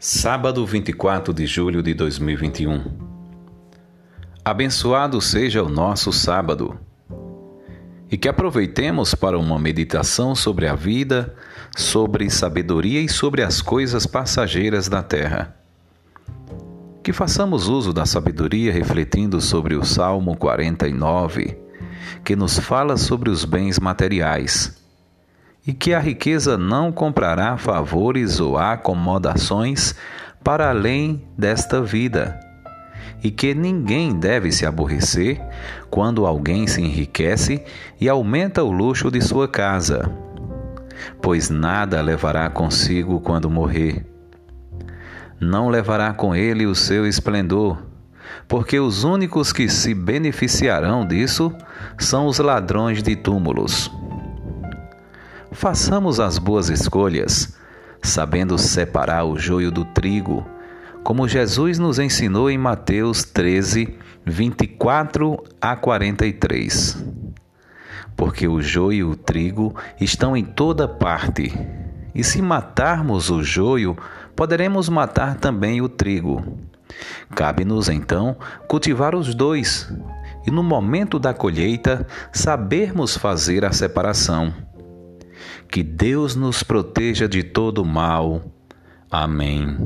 Sábado 24 de julho de 2021. Abençoado seja o nosso sábado e que aproveitemos para uma meditação sobre a vida, sobre sabedoria e sobre as coisas passageiras da terra. Que façamos uso da sabedoria refletindo sobre o Salmo 49, que nos fala sobre os bens materiais e que a riqueza não comprará favores ou acomodações para além desta vida, e que ninguém deve se aborrecer quando alguém se enriquece e aumenta o luxo de sua casa, pois nada levará consigo quando morrer. Não levará com ele o seu esplendor, porque os únicos que se beneficiarão disso são os ladrões de túmulos. Façamos as boas escolhas, sabendo separar o joio do trigo, como Jesus nos ensinou em Mateus 13, 24 a 43. Porque o joio e o trigo estão em toda parte, e se matarmos o joio, poderemos matar também o trigo. Cabe-nos então cultivar os dois, e no momento da colheita sabermos fazer a separação que Deus nos proteja de todo mal. Amém.